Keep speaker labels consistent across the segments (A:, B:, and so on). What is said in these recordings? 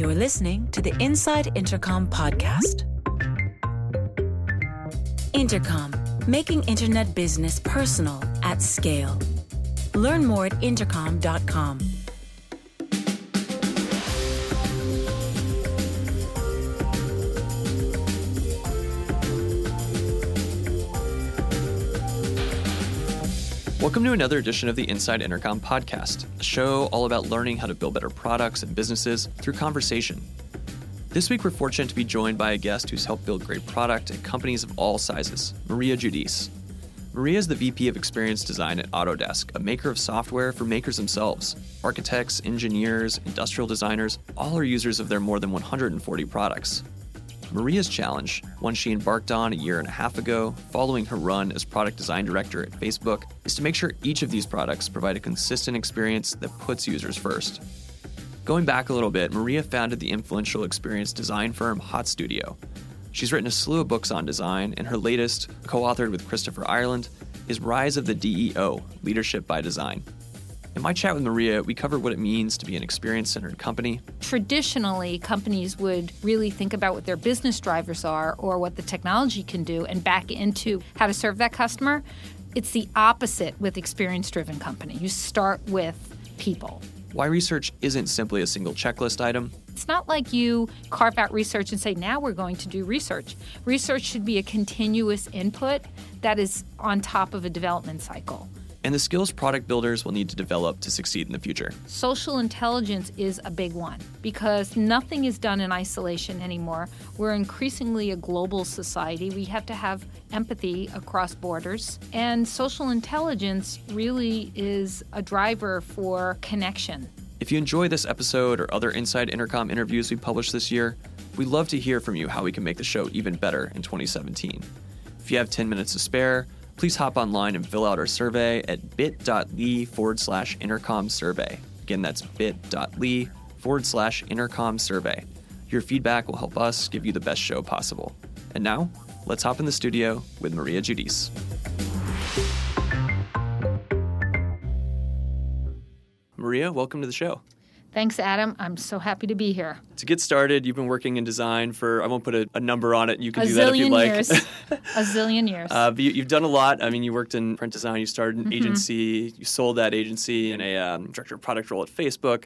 A: You're listening to the Inside Intercom podcast. Intercom, making internet business personal at scale. Learn more at intercom.com.
B: Welcome to another edition of the Inside Intercom podcast, a show all about learning how to build better products and businesses through conversation. This week, we're fortunate to be joined by a guest who's helped build great product at companies of all sizes, Maria Giudice. Maria is the VP of Experience Design at Autodesk, a maker of software for makers themselves. Architects, engineers, industrial designers, all are users of their more than 140 products. Maria's challenge, one she embarked on a year and a half ago, following her run as product design director at Facebook, is to make sure each of these products provide a consistent experience that puts users first. Going back a little bit, Maria founded the influential experience design firm Hot Studio. She's written a slew of books on design, and her latest, co authored with Christopher Ireland, is Rise of the DEO Leadership by Design. In my chat with Maria, we covered what it means to be an experience centered company.
C: Traditionally, companies would really think about what their business drivers are or what the technology can do and back into how to serve that customer. It's the opposite with experience driven company. You start with people.
B: Why research isn't simply a single checklist item.
C: It's not like you carve out research and say, now we're going to do research. Research should be a continuous input that is on top of a development cycle
B: and the skills product builders will need to develop to succeed in the future.
C: Social intelligence is a big one because nothing is done in isolation anymore. We're increasingly a global society. We have to have empathy across borders, and social intelligence really is a driver for connection.
B: If you enjoy this episode or other Inside Intercom interviews we published this year, we'd love to hear from you how we can make the show even better in 2017. If you have 10 minutes to spare, please hop online and fill out our survey at bit.ly forward slash intercom survey. Again, that's bit.ly forward slash intercom survey. Your feedback will help us give you the best show possible. And now, let's hop in the studio with Maria Giudice. Maria, welcome to the show.
C: Thanks, Adam. I'm so happy to be here.
B: To get started, you've been working in design for, I won't put a, a number on it. You can
C: a
B: do that if you'd like.
C: Years. a zillion years.
B: Uh, but you, have done a lot. I mean, you worked in print design, you started an mm-hmm. agency, you sold that agency in a um, director of product role at Facebook.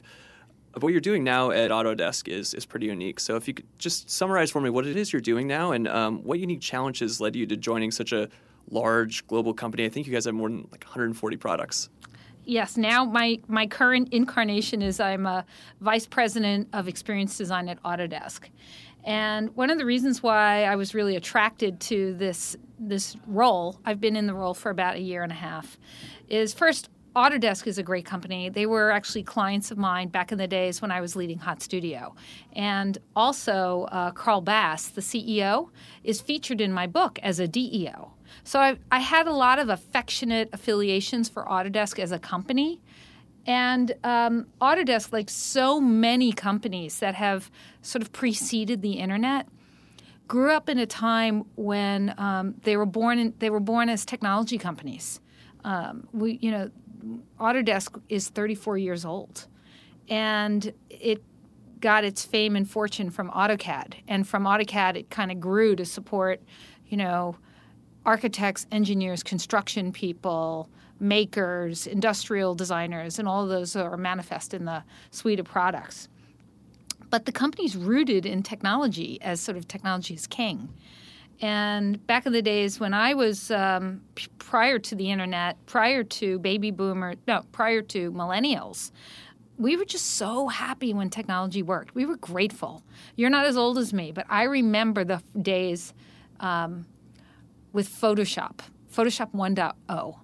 B: But what you're doing now at Autodesk is, is pretty unique. So if you could just summarize for me what it is you're doing now and um, what unique challenges led you to joining such a large global company. I think you guys have more than like 140 products.
C: Yes, now my, my current incarnation is I'm a vice president of experience design at Autodesk. And one of the reasons why I was really attracted to this this role, I've been in the role for about a year and a half, is first Autodesk is a great company. They were actually clients of mine back in the days when I was leading Hot Studio. And also, uh, Carl Bass, the CEO, is featured in my book as a DEO. So I, I had a lot of affectionate affiliations for Autodesk as a company. And um, Autodesk, like so many companies that have sort of preceded the internet, grew up in a time when um, they were born in, they were born as technology companies. Um, we, you know, Autodesk is 34 years old, and it got its fame and fortune from AutoCAD, and from AutoCAD it kind of grew to support, you know, architects, engineers, construction people, makers, industrial designers, and all of those are manifest in the suite of products. But the company's rooted in technology as sort of technology is king. And back in the days when I was um, prior to the internet, prior to baby boomer, no, prior to millennials, we were just so happy when technology worked. We were grateful. You're not as old as me, but I remember the days um, with Photoshop, Photoshop 1.0,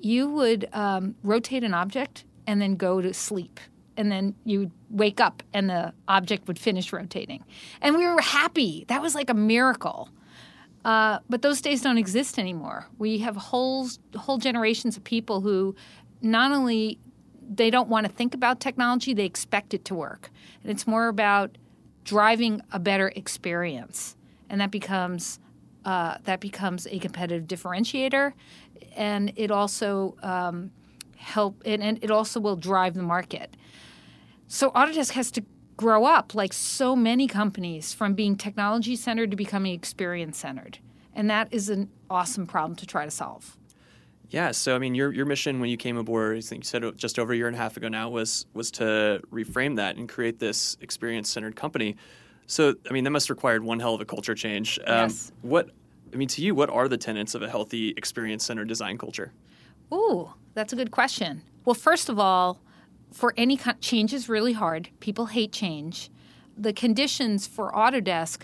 C: you would um, rotate an object and then go to sleep. And then you'd wake up and the object would finish rotating. And we were happy. That was like a miracle. Uh, but those days don't exist anymore. We have whole whole generations of people who not only they don't want to think about technology, they expect it to work. And it's more about driving a better experience. And that becomes uh, that becomes a competitive differentiator, and it also um, help and, and, it also will drive the market. So Autodesk has to grow up like so many companies from being technology centered to becoming experience centered. And that is an awesome problem to try to solve.
B: Yeah, so I mean, your your mission when you came aboard, I think you said just over a year and a half ago now, was was to reframe that and create this experience centered company. So I mean, that must have required one hell of a culture change.
C: Um, yes.
B: What I mean, to you, what are the tenets of a healthy experience centered design culture?
C: Ooh, that's a good question. Well, first of all, for any change is really hard. People hate change. The conditions for Autodesk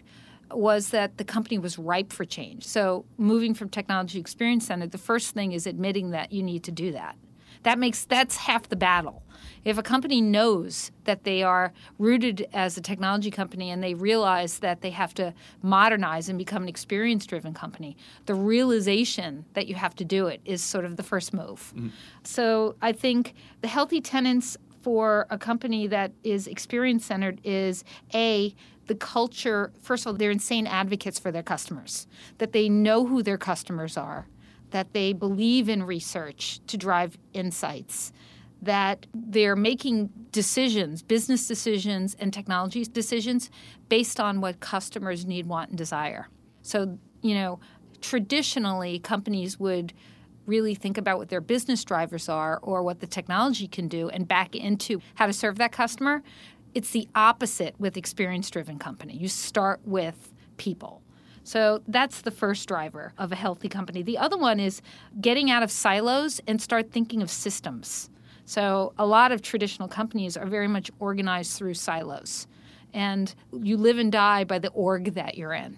C: was that the company was ripe for change. So, moving from technology experience center, the first thing is admitting that you need to do that. That makes that's half the battle. If a company knows that they are rooted as a technology company and they realize that they have to modernize and become an experience driven company, the realization that you have to do it is sort of the first move. Mm-hmm. So I think the healthy tenants for a company that is experience centered is A, the culture, first of all, they're insane advocates for their customers, that they know who their customers are, that they believe in research to drive insights, that they're making decisions, business decisions and technology decisions based on what customers need, want, and desire. So, you know, traditionally companies would really think about what their business drivers are or what the technology can do and back into how to serve that customer. It's the opposite with experience driven company. You start with people. So that's the first driver of a healthy company. The other one is getting out of silos and start thinking of systems. So a lot of traditional companies are very much organized through silos. And you live and die by the org that you're in.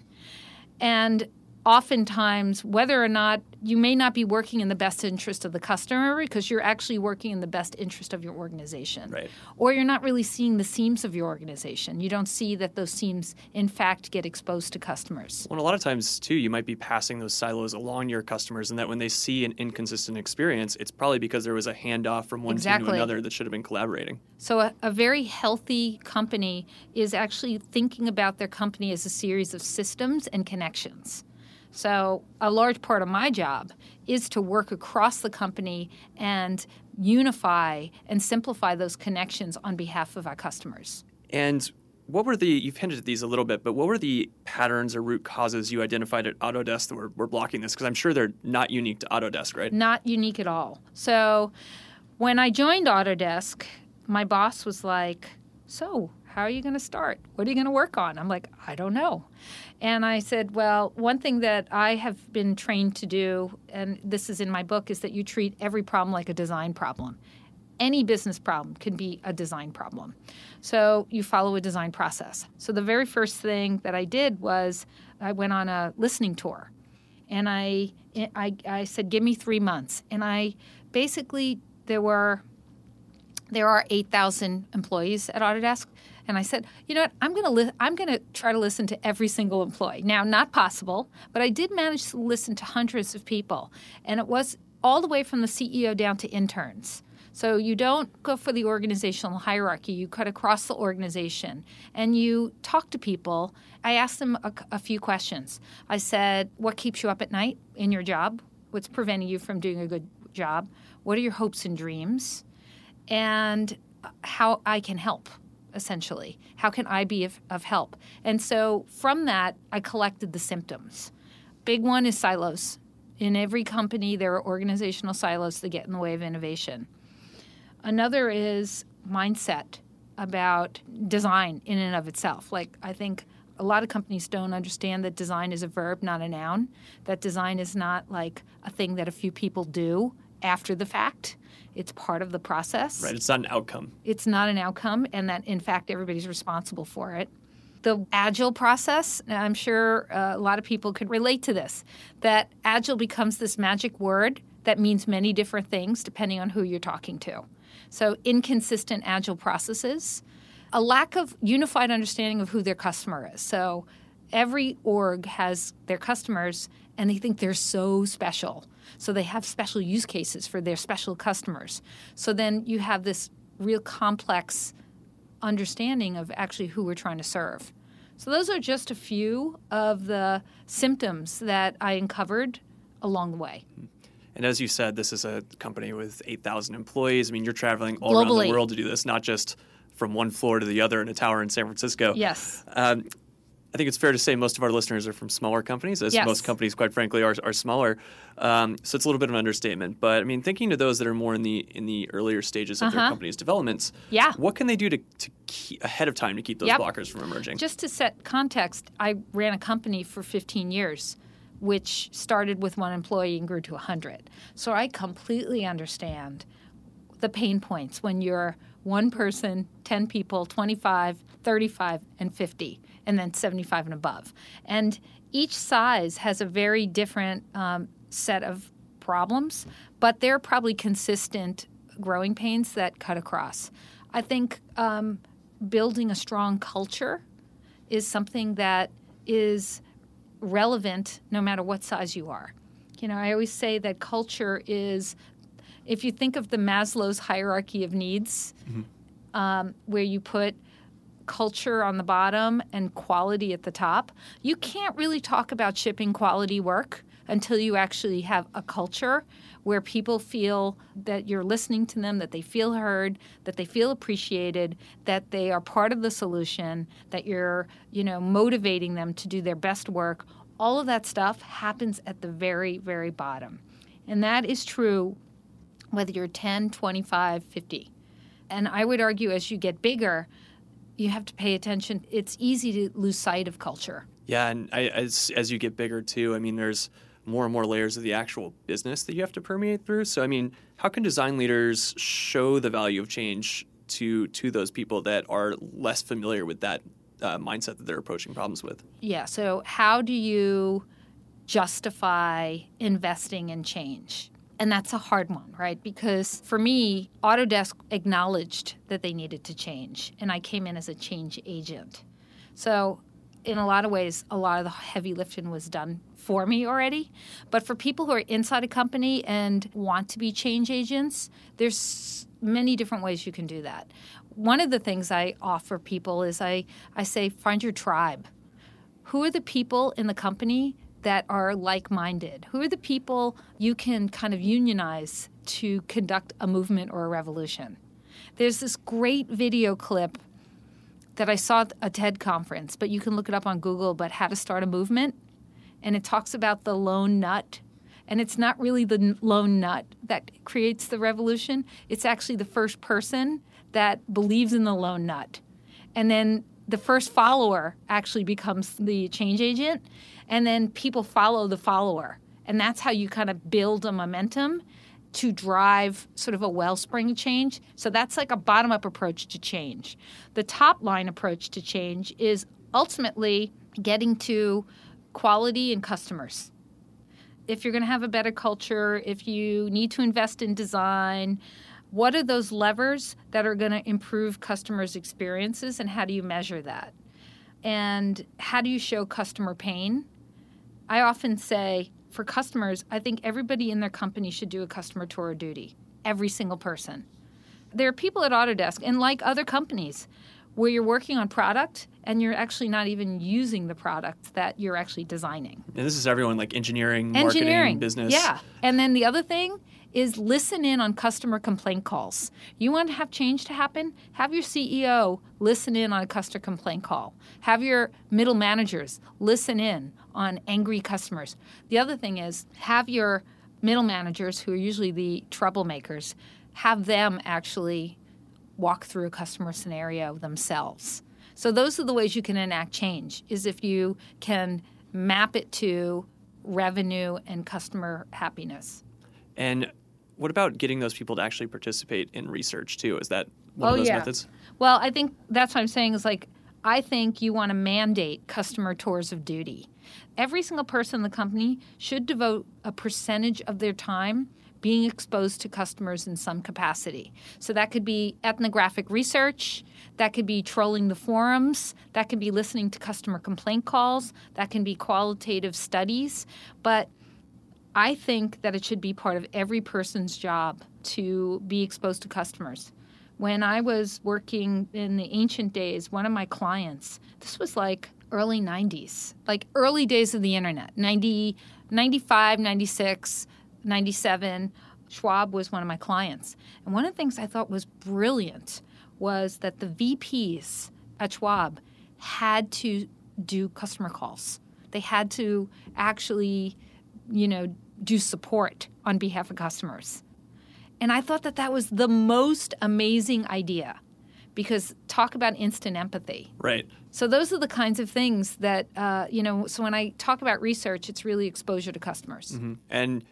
C: And oftentimes, whether or not you may not be working in the best interest of the customer because you're actually working in the best interest of your organization.
B: Right.
C: Or you're not really seeing the seams of your organization. You don't see that those seams, in fact, get exposed to customers.
B: Well, a lot of times, too, you might be passing those silos along your customers, and that when they see an inconsistent experience, it's probably because there was a handoff from one
C: exactly.
B: team to another that should have been collaborating.
C: So, a, a very healthy company is actually thinking about their company as a series of systems and connections. So, a large part of my job is to work across the company and unify and simplify those connections on behalf of our customers.
B: And what were the, you've hinted at these a little bit, but what were the patterns or root causes you identified at Autodesk that were, were blocking this? Because I'm sure they're not unique to Autodesk, right?
C: Not unique at all. So, when I joined Autodesk, my boss was like, So, how are you going to start? What are you going to work on? I'm like, I don't know. And I said, Well, one thing that I have been trained to do, and this is in my book, is that you treat every problem like a design problem. Any business problem can be a design problem. So you follow a design process. So the very first thing that I did was I went on a listening tour. And I, I, I said, Give me three months. And I basically, there were there are 8,000 employees at Autodesk. And I said, you know what? I'm going to li- I'm going to try to listen to every single employee. Now, not possible, but I did manage to listen to hundreds of people, and it was all the way from the CEO down to interns. So you don't go for the organizational hierarchy. You cut across the organization and you talk to people. I asked them a, a few questions. I said, "What keeps you up at night in your job? What's preventing you from doing a good job? What are your hopes and dreams?" And uh, how I can help essentially. How can I be of, of help? And so from that, I collected the symptoms. Big one is silos. In every company, there are organizational silos that get in the way of innovation. Another is mindset about design in and of itself. Like, I think a lot of companies don't understand that design is a verb, not a noun, that design is not like a thing that a few people do after the fact. It's part of the process.
B: Right. It's not an outcome.
C: It's not an outcome, and that in fact everybody's responsible for it. The agile process, I'm sure uh, a lot of people could relate to this, that agile becomes this magic word that means many different things depending on who you're talking to. So, inconsistent agile processes, a lack of unified understanding of who their customer is. So, every org has their customers and they think they're so special. So they have special use cases for their special customers. So then you have this real complex understanding of actually who we're trying to serve. So those are just a few of the symptoms that I uncovered along the way.
B: And as you said, this is a company with 8,000 employees. I mean, you're traveling all
C: Globally.
B: around the world to do this, not just from one floor to the other in a tower in San Francisco.
C: Yes.
B: Um, I think it's fair to say most of our listeners are from smaller companies, as
C: Yes.
B: most companies, quite frankly, are, are smaller. Um, so it's a little bit of an understatement. But I mean, thinking to those that are more in the in the earlier stages of their
C: Uh-huh.
B: company's developments,
C: Yeah.
B: what can they do to, to keep ahead of time to keep those
C: Yep.
B: blockers from emerging?
C: Just to set context, I ran a company for 15 years, which started with one employee and grew to 100. So I completely understand the pain points when you're one person, 10 people, 25, 35, and 50, and then 75 and above. And each size has a very different um, set of problems, but they're probably consistent growing pains that cut across. I think um, building a strong culture is something that is relevant no matter what size you are. You know, I always say that culture is, if you think of the Maslow's hierarchy of needs, um, where you put culture on the bottom and quality at the top, you can't really talk about shipping quality work until you actually have a culture where people feel that you're listening to them, that they feel heard, that they feel appreciated, that they are part of the solution, that you're, you know, motivating them to do their best work. All of that stuff happens at the very, very bottom. And that is true whether you're 10, 25, 50. And I would argue as you get bigger, you have to pay attention. It's easy to lose sight of culture.
B: Yeah, and I, as as you get bigger too, I mean, there's more and more layers of the actual business that you have to permeate through. So, I mean, how can design leaders show the value of change to to those people that are less familiar with that uh, mindset that they're approaching problems with?
C: Yeah. So, how do you justify investing in change? And that's a hard one, right? Because for me, Autodesk acknowledged that they needed to change, and I came in as a change agent. So, in a lot of ways, a lot of the heavy lifting was done for me already. But for people who are inside a company and want to be change agents, there's many different ways you can do that. One of the things I offer people is I, I say, find your tribe. Who are the people in the company that are like minded? Who are the people you can kind of unionize to conduct a movement or a revolution? There's this great video clip that I saw at a TED conference, but you can look it up on Google, but how to start a movement. And it talks about the lone nut. And it's not really the lone nut that creates the revolution, it's actually the first person that believes in the lone nut. And then the first follower actually becomes the change agent. And then people follow the follower. And that's how you kind of build a momentum to drive sort of a wellspring change. So that's like a bottom up approach to change. The top line approach to change is ultimately getting to quality and customers. If you're going to have a better culture, if you need to invest in design, what are those levers that are going to improve customers' experiences and how do you measure that? And how do you show customer pain? I often say for customers, I think everybody in their company should do a customer tour of duty, every single person. There are people at Autodesk, and like other companies, where you're working on product and you're actually not even using the product that you're actually designing.
B: And this is everyone like engineering,
C: Engineering,
B: marketing, business.
C: Yeah. And then the other thing is listen in on customer complaint calls. You want to have change to happen? Have your CEO listen in on a customer complaint call. Have your middle managers listen in on angry customers. The other thing is have your middle managers, who are usually the troublemakers, have them actually walk through a customer scenario themselves. So those are the ways you can enact change is if you can map it to revenue and customer happiness.
B: And what about getting those people to actually participate in research too? Is that one
C: oh
B: of those
C: yeah.
B: methods?
C: Well, I think that's what I'm saying is like I think you want to mandate customer tours of duty. Every single person in the company should devote a percentage of their time being exposed to customers in some capacity. So that could be ethnographic research, that could be trolling the forums, that could be listening to customer complaint calls, that can be qualitative studies, but I think that it should be part of every person's job to be exposed to customers. When I was working in the ancient days, one of my clients, this was like early 90s, like early days of the internet, 90, 95, 96, 97. Schwab was one of my clients. And one of the things I thought was brilliant was that the VPs at Schwab had to do customer calls. They had to actually, you know, do support on behalf of customers. And I thought that that was the most amazing idea because talk about instant empathy.
B: Right.
C: So those are the kinds of things that, uh, you know, so when I talk about research, it's really exposure to customers.
B: Mm-hmm. And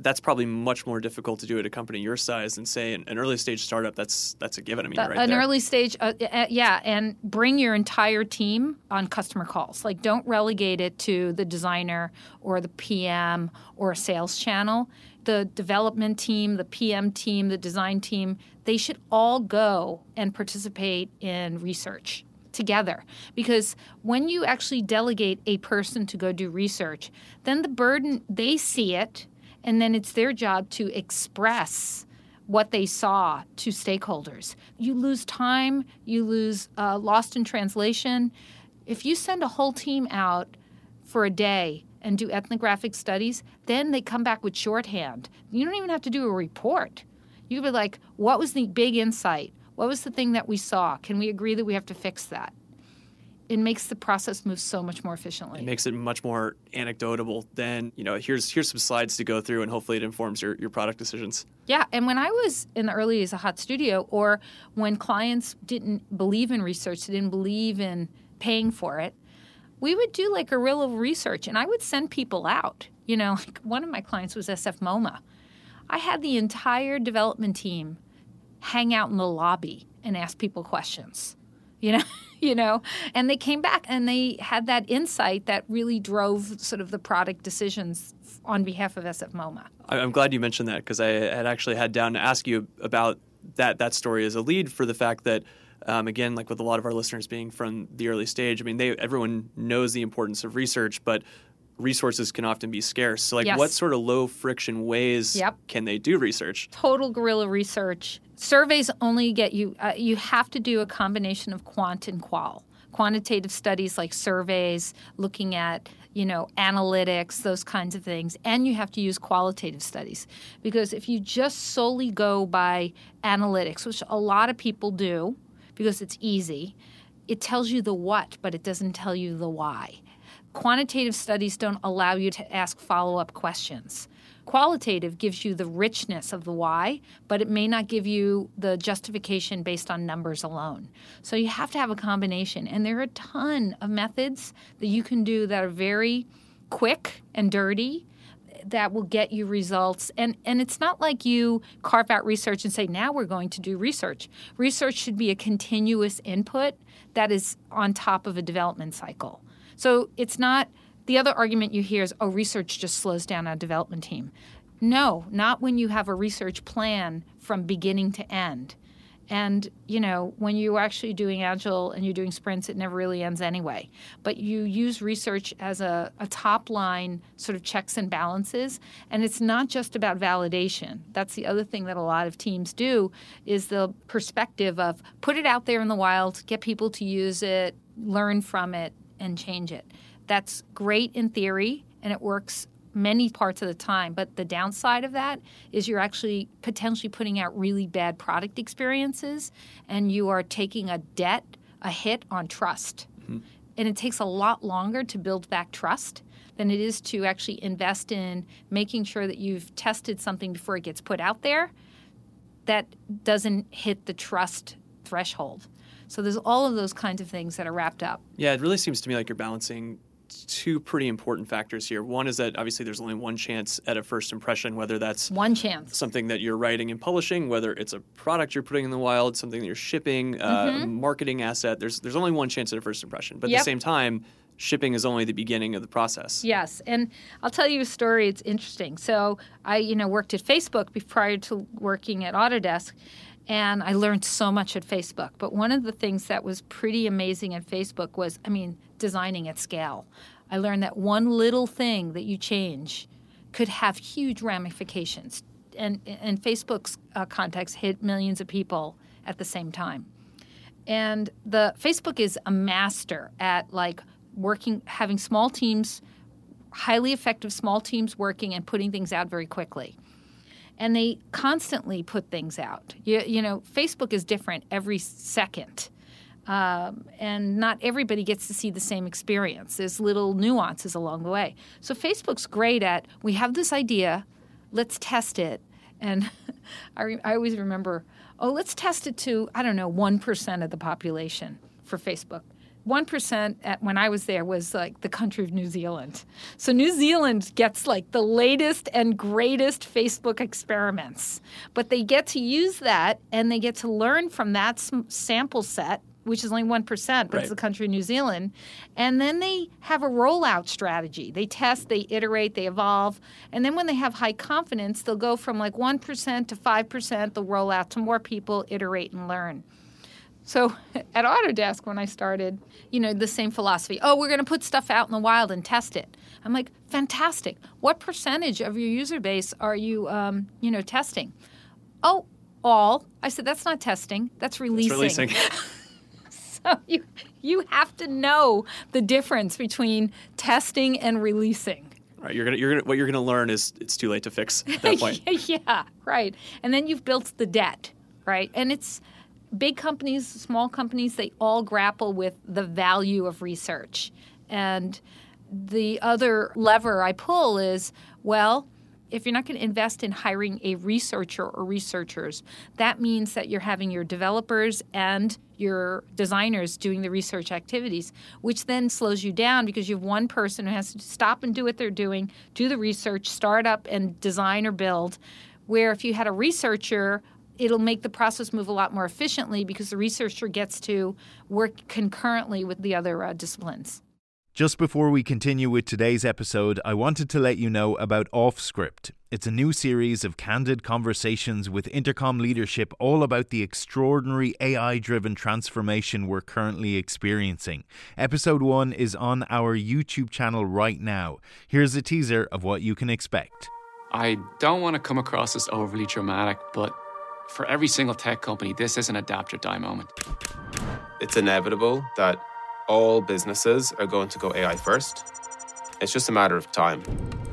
B: that's probably much more difficult to do at a company your size than say an, an early stage startup. That's that's a given. I mean,
C: The-
B: right
C: an
B: there.
C: early stage, uh, uh, yeah, and bring your entire team on customer calls. Like, don't relegate it to the designer or the PM or a sales channel. The development team, the PM team, the design team, they should all go and participate in research together because when you actually delegate a person to go do research then the burden they see it and then it's their job to express what they saw to stakeholders. You lose time, you lose uh, lost in translation. If you send a whole team out for a day and do ethnographic studies, then they come back with shorthand. You don't even have to do a report. You could be like, what was the big insight? What was the thing that we saw? Can we agree that we have to fix that? It makes the process move so much more efficiently.
B: It makes it much more anecdotable than you know. Here's here's some slides to go through, and hopefully it informs your, your product decisions.
C: Yeah, and when I was in the early days of Hot Studio, or when clients didn't believe in research, they didn't believe in paying for it, we would do like guerrilla research, and I would send people out. You know, like one of my clients was SF MoMA. I had the entire development team hang out in the lobby and ask people questions. You know, you know, and they came back and they had that insight that really drove sort of the product decisions on behalf of SF MoMA.
B: I- I'm glad you mentioned that because I had actually had down to ask you about that that story as a lead for the fact that um, again, like with a lot of our listeners being from the early stage, I mean, they everyone knows the importance of research, but resources can often be scarce. So, like,
C: Yes.
B: what sort of low friction ways
C: Yep.
B: can they do research?
C: total guerrilla research. Surveys only get you, uh, you have to do a combination of quant and qual. Quantitative studies like surveys, looking at, you know, analytics, those kinds of things. And you have to use qualitative studies. Because if you just solely go by analytics, which a lot of people do because it's easy, it tells you the what, but it doesn't tell you the why. Quantitative studies don't allow you to ask follow up questions. Qualitative gives you the richness of the why, but it may not give you the justification based on numbers alone. So you have to have a combination. And there are a ton of methods that you can do that are very quick and dirty that will get you results and and it's not like you carve out research and say now we're going to do research research should be a continuous input that is on top of a development cycle so it's not the other argument you hear is oh research just slows down a development team. No not when you have a research plan from beginning to end. And you know when you're actually doing agile and you're doing sprints it never really ends anyway. But you use research as a, a top line sort of checks and balances. And it's not just about validation. That's the other thing that a lot of teams do is the perspective of put it out there in the wild get people to use it learn from it and change it that's great in theory and it works many parts of the time. But the downside of that is you're actually potentially putting out really bad product experiences and you are taking a debt, a hit on trust. Mm-hmm. And it takes a lot longer to build back trust than it is to actually invest in making sure that you've tested something before it gets put out there that doesn't hit the trust threshold. So there's all of those kinds of things that are wrapped up.
B: Yeah, it really seems to me like you're balancing two pretty important factors here. One is that obviously there's only one chance at a first impression, whether that's
C: One chance.
B: something that you're writing and publishing, whether it's a product you're putting in the wild, something that you're shipping, uh, a marketing asset. There's there's only one chance at a first impression. But at the same time, shipping is only the beginning of the process.
C: Yes, and I'll tell you a story. It's interesting. So I, you know, worked at Facebook prior to working at Autodesk, and I learned so much at Facebook. But one of the things that was pretty amazing at Facebook was, I mean, designing at scale. I learned that one little thing that you change could have huge ramifications, and in Facebook's uh, context, hit millions of people at the same time and the facebook is a master at like working having small teams highly effective small teams working and putting things out very quickly and they constantly put things out. You, you know, Facebook is different every second. Um, and not everybody gets to see the same experience. There's little nuances along the way. So Facebook's great at we have this idea, let's test it. And I, re- I always remember, oh, let's test it to, I don't know, 1% of the population for Facebook. 1% at, when I was there was like the country of New Zealand. So New Zealand gets like the latest and greatest Facebook experiments. But they get to use that and they get to learn from that sample set which is only 1%, but right. it's the country of New Zealand. And then they have a rollout strategy. They test, they iterate, they evolve. And then when they have high confidence, they'll go from like 1% to 5%, they'll roll out to more people, iterate, and learn. So at Autodesk, when I started, you know, the same philosophy. Oh, we're going to put stuff out in the wild and test it. I'm like, fantastic. What percentage of your user base are you, um, you know, testing? Oh, all. I said, that's not testing. That's releasing. That's releasing. so you you have to know the difference between testing and releasing.
B: Right, you're gonna, you're gonna, what you're gonna learn is it's too late to fix at that point.
C: yeah, right. And then you've built the debt, right? And it's big companies, small companies, they all grapple with the value of research. And the other lever I pull is, well, if you're not going to invest in hiring a researcher or researchers, that means that you're having your developers and your designers doing the research activities, which then slows you down because you have one person who has to stop and do what they're doing, do the research, start up and design or build. Where if you had a researcher, it'll make the process move a lot more efficiently because the researcher gets to work concurrently with the other uh, disciplines.
D: Just before we continue with today's episode, I wanted to let you know about OffScript. It's a new series of candid conversations with Intercom leadership all about the extraordinary AI driven transformation we're currently experiencing. Episode 1 is on our YouTube channel right now. Here's a teaser of what you can expect.
E: I don't want to come across as overly dramatic, but for every single tech company, this is an adapt or die moment.
F: It's inevitable that all businesses are going to go AI first. It's just a matter of time.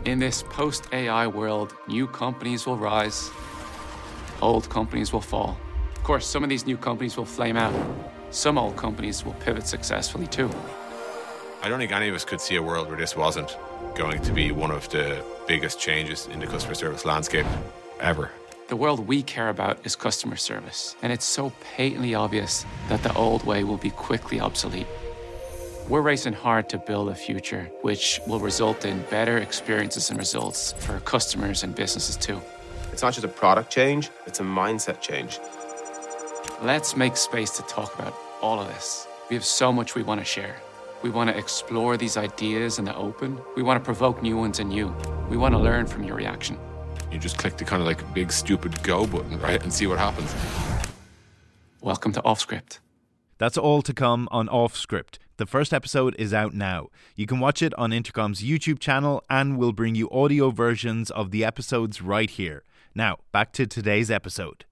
E: In this post AI world, new companies will rise, old companies will fall. Of course, some of these new companies will flame out, some old companies will pivot successfully too.
G: I don't think any of us could see a world where this wasn't going to be one of the biggest changes in the customer service landscape ever.
E: The world we care about is customer service, and it's so patently obvious that the old way will be quickly obsolete. We're racing hard to build a future which will result in better experiences and results for customers and businesses too.
F: It's not just a product change, it's a mindset change.
E: Let's make space to talk about all of this. We have so much we want to share. We want to explore these ideas in the open. We want to provoke new ones in you. We want to learn from your reaction.
G: You just click the kind of like big stupid go button, right? And see what happens.
E: Welcome to OffScript.
D: That's all to come on OffScript. The first episode is out now. You can watch it on Intercom's YouTube channel, and we'll bring you audio versions of the episodes right here. Now, back to today's episode.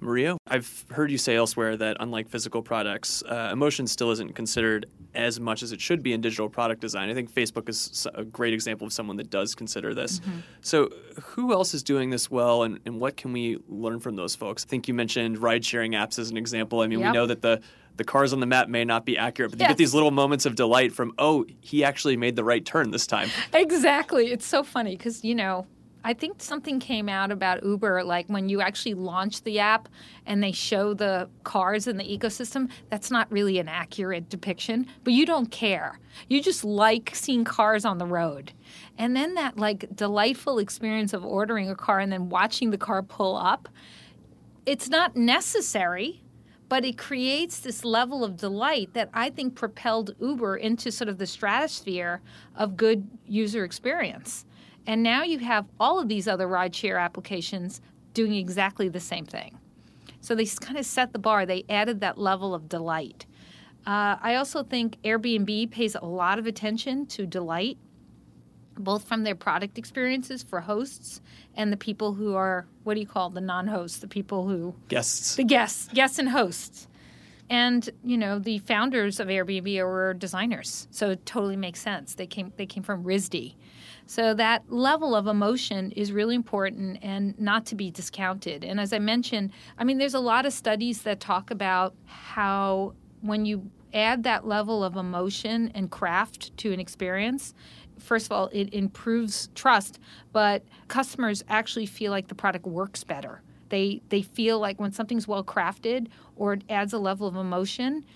B: Maria, I've heard you say elsewhere that unlike physical products, uh, emotion still isn't considered as much as it should be in digital product design. I think Facebook is a great example of someone that does consider this. Mm-hmm. So, who else is doing this well, and, and what can we learn from those folks? I think you mentioned ride sharing apps as an example. I mean, yep. we know that the the cars on the map may not be accurate, but yes. you get these little moments of delight from, oh, he actually made the right turn this time.
C: Exactly. It's so funny because, you know, I think something came out about Uber, like when you actually launch the app and they show the cars in the ecosystem, that's not really an accurate depiction, but you don't care. You just like seeing cars on the road. And then that like delightful experience of ordering a car and then watching the car pull up, it's not necessary, but it creates this level of delight that I think propelled Uber into sort of the stratosphere of good user experience. And now you have all of these other rideshare applications doing exactly the same thing. So they kind of set the bar, they added that level of delight. Uh, I also think Airbnb pays a lot of attention to delight, both from their product experiences for hosts and the people who are, what do you call the non hosts, the people who.
B: Guests.
C: The guests, guests and hosts. And you know the founders of Airbnb were designers, so it totally makes sense. They came they came from RISD, So that level of emotion is really important and not to be discounted. And as I mentioned, I mean, there's a lot of studies that talk about how when you add that level of emotion and craft to an experience, first of all, it improves trust, but customers actually feel like the product works better. They they feel like when something's well crafted or it adds a level of emotion,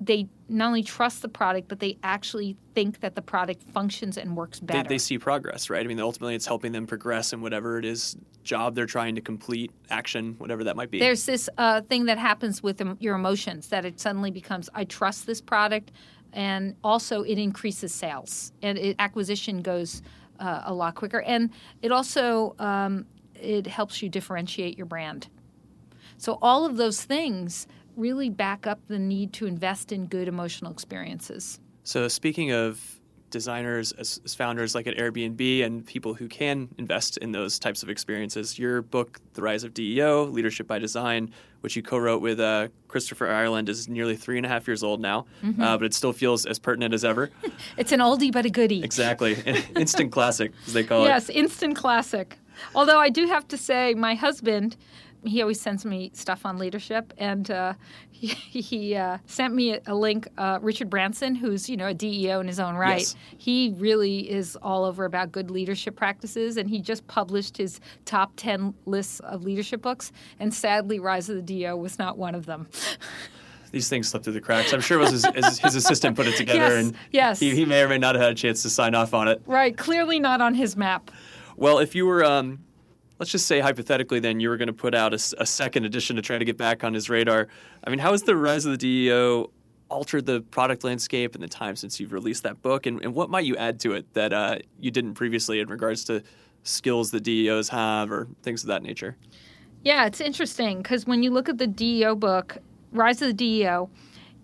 C: they not only trust the product, but they actually think that the product functions and works better.
B: They, they, see progress, right? I mean, ultimately, it's helping them progress in whatever it is job they're trying to complete, action, whatever that might be.
C: There's this uh, thing that happens with your emotions that it suddenly becomes, I trust this product, and also it increases sales and it, acquisition goes uh, a lot quicker, and it also um, it helps you differentiate your brand. So all of those things really back up the need to invest in good emotional experiences.
B: So, speaking of designers, as, as, founders like at Airbnb, and people who can invest in those types of experiences, your book, The Rise of DEO Leadership by Design, which you co wrote with uh, Christopher Ireland, is nearly three and a half years old now, mm-hmm. uh, but it still feels as pertinent as ever.
C: it's an oldie but a goodie.
B: Exactly. instant classic, as they call
C: yes, it. Yes, instant classic. Although I do have to say, my husband, he always sends me stuff on leadership, and uh, he, he uh, sent me a, a link. Uh, Richard Branson, who's you know a DEO in his own right, yes. he really is all over about good leadership practices, and he just published his top ten lists of leadership books, and sadly, Rise of the DEO was not one of them.
B: These things slip through the cracks. I'm sure it was his, his, his assistant put it together,
C: yes,
B: and
C: yes.
B: He, he may or may not have had a chance to sign off on it.
C: Right, clearly not on his map.
B: Well, if you were um, let's just say hypothetically then you were going to put out a, a, second edition to try to get back on his radar. I mean how has the rise of the deo altered the product landscape in the time since you've released that book? And, and what might you add to it that uh, you didn't previously in regards to skills that deos have or things of that nature?
C: Yeah it's interesting because when you look at the deo book rise of the deo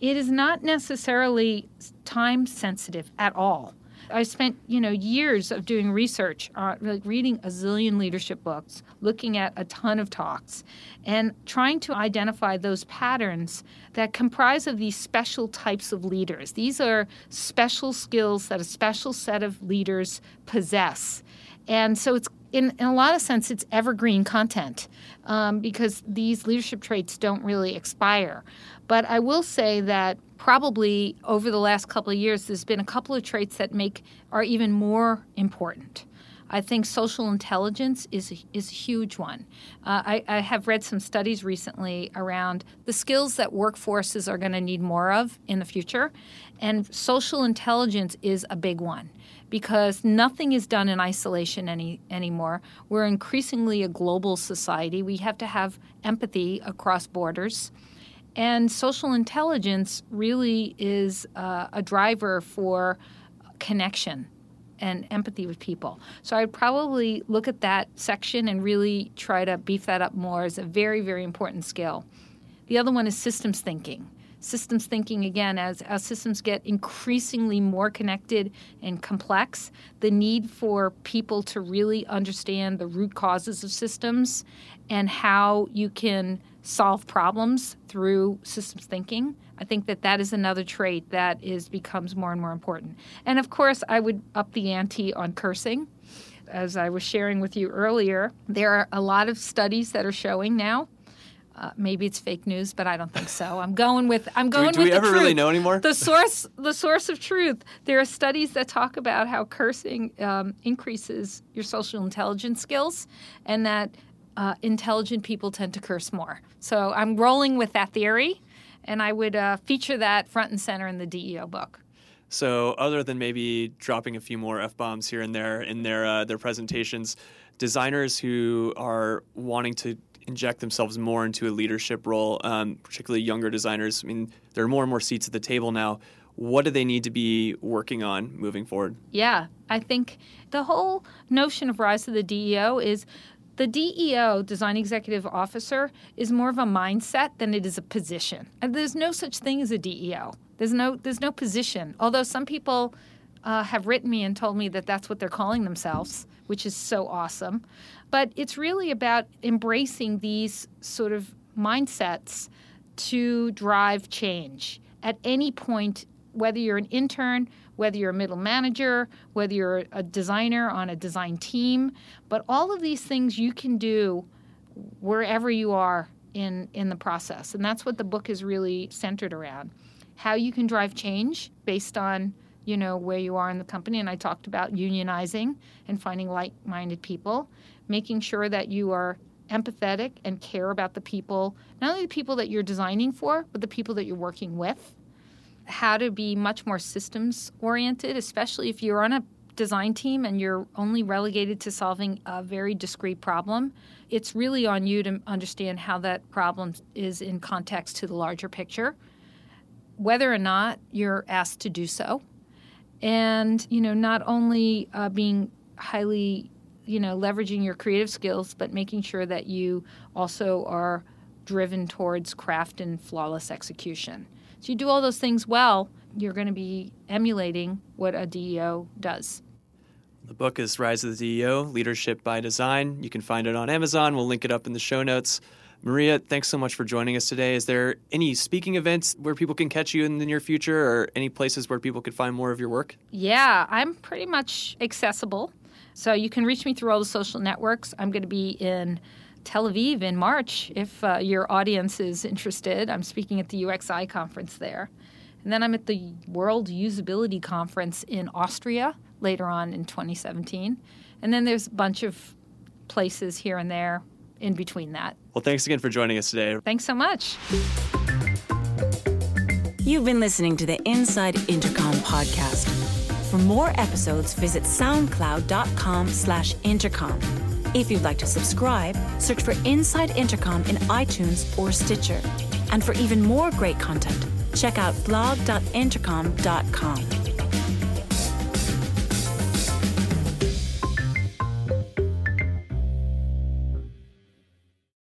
C: it is not necessarily time sensitive at all I spent, you know, years of doing research, uh, like reading a zillion leadership books, looking at a ton of talks, and trying to identify those patterns that comprise of these special types of leaders. These are special skills that a special set of leaders possess. And so it's in, in a lot of sense, it's evergreen content um, because these leadership traits don't really expire. But I will say that probably over the last couple of years, there's been a couple of traits that make are even more important. I think social intelligence is a, is a huge one. Uh, I, I, have read some studies recently around the skills that workforces are going to need more of in the future, and social intelligence is a big one because nothing is done in isolation any anymore. We're increasingly a global society. We have to have empathy across borders. And social intelligence really is uh, a driver for connection and empathy with people. So I'd probably look at that section and really try to beef that up more as a very, very important skill. The other one is systems thinking. Systems thinking, again, as, as systems get increasingly more connected and complex, the need for people to really understand the root causes of systems and how you can solve problems through systems thinking. I think that that is another trait that is becomes more and more important. And of course, I would up the ante on cursing. As I was sharing with you earlier, there are a lot of studies that are showing now. Uh, maybe it's fake news, but I don't think so. I'm going with I'm going
B: do we,
C: do
B: with
C: we
B: ever
C: truth.
B: really know anymore?
C: The source the source of truth. There are studies that talk about how cursing um, increases your social intelligence skills, and that uh, intelligent people tend to curse more. So I'm rolling with that theory, and I would uh, feature that front and center in the DEO book.
B: So, other than maybe dropping a few more f bombs here and there in their uh, their presentations, designers who are wanting to inject themselves more into a leadership role, um, particularly younger designers. I mean, there are more and more seats at the table now. What do they need to be working on moving forward?
C: Yeah, I think the whole notion of Rise of the DEO is the DEO, Design Executive Officer, is more of a mindset than it is a position. And there's no such thing as a DEO. There's no there's no position. Although some people uh, have written me and told me that that's what they're calling themselves, which is so awesome. But it's really about embracing these sort of mindsets to drive change at any point whether you're an intern, whether you're a middle manager, whether you're a designer on a design team, but all of these things you can do wherever you are in in the process. And that's what the book is really centered around. How you can drive change based on, you know, where you are in the company and I talked about unionizing and finding like-minded people, making sure that you are empathetic and care about the people, not only the people that you're designing for, but the people that you're working with. How to be much more systems oriented, especially if you're on a design team and you're only relegated to solving a very discrete problem. It's really on you to understand how that problem is in context to the larger picture, whether or not you're asked to do so. And, you know, not only uh, being highly you know, leveraging your creative skills, but making sure that you also are driven towards craft and flawless execution. So you do all those things well, you're going to be emulating what a DEO does.
B: The book is Rise of the DEO Leadership by Design. You can find it on Amazon. We'll link it up in the show notes. Maria, thanks so much for joining us today. Is there any speaking events where people can catch you in the near future or any places where people could find more of your work?
C: Yeah, I'm pretty much accessible. So you can reach me through all the social networks. I'm going to be in Tel Aviv in March if uh, your audience is interested. I'm speaking at the UXI conference there. And then I'm at the World Usability Conference in Austria later on in 2017. And then there's a bunch of places here and there in between that.
B: Well, thanks again for joining us today.
C: Thanks so much.
A: You've been listening to the Inside Intercom podcast. For more episodes, visit soundcloud.com slash intercom. If you'd like to subscribe, search for Inside Intercom in iTunes or Stitcher. And for even more great content, check out blog.intercom.com.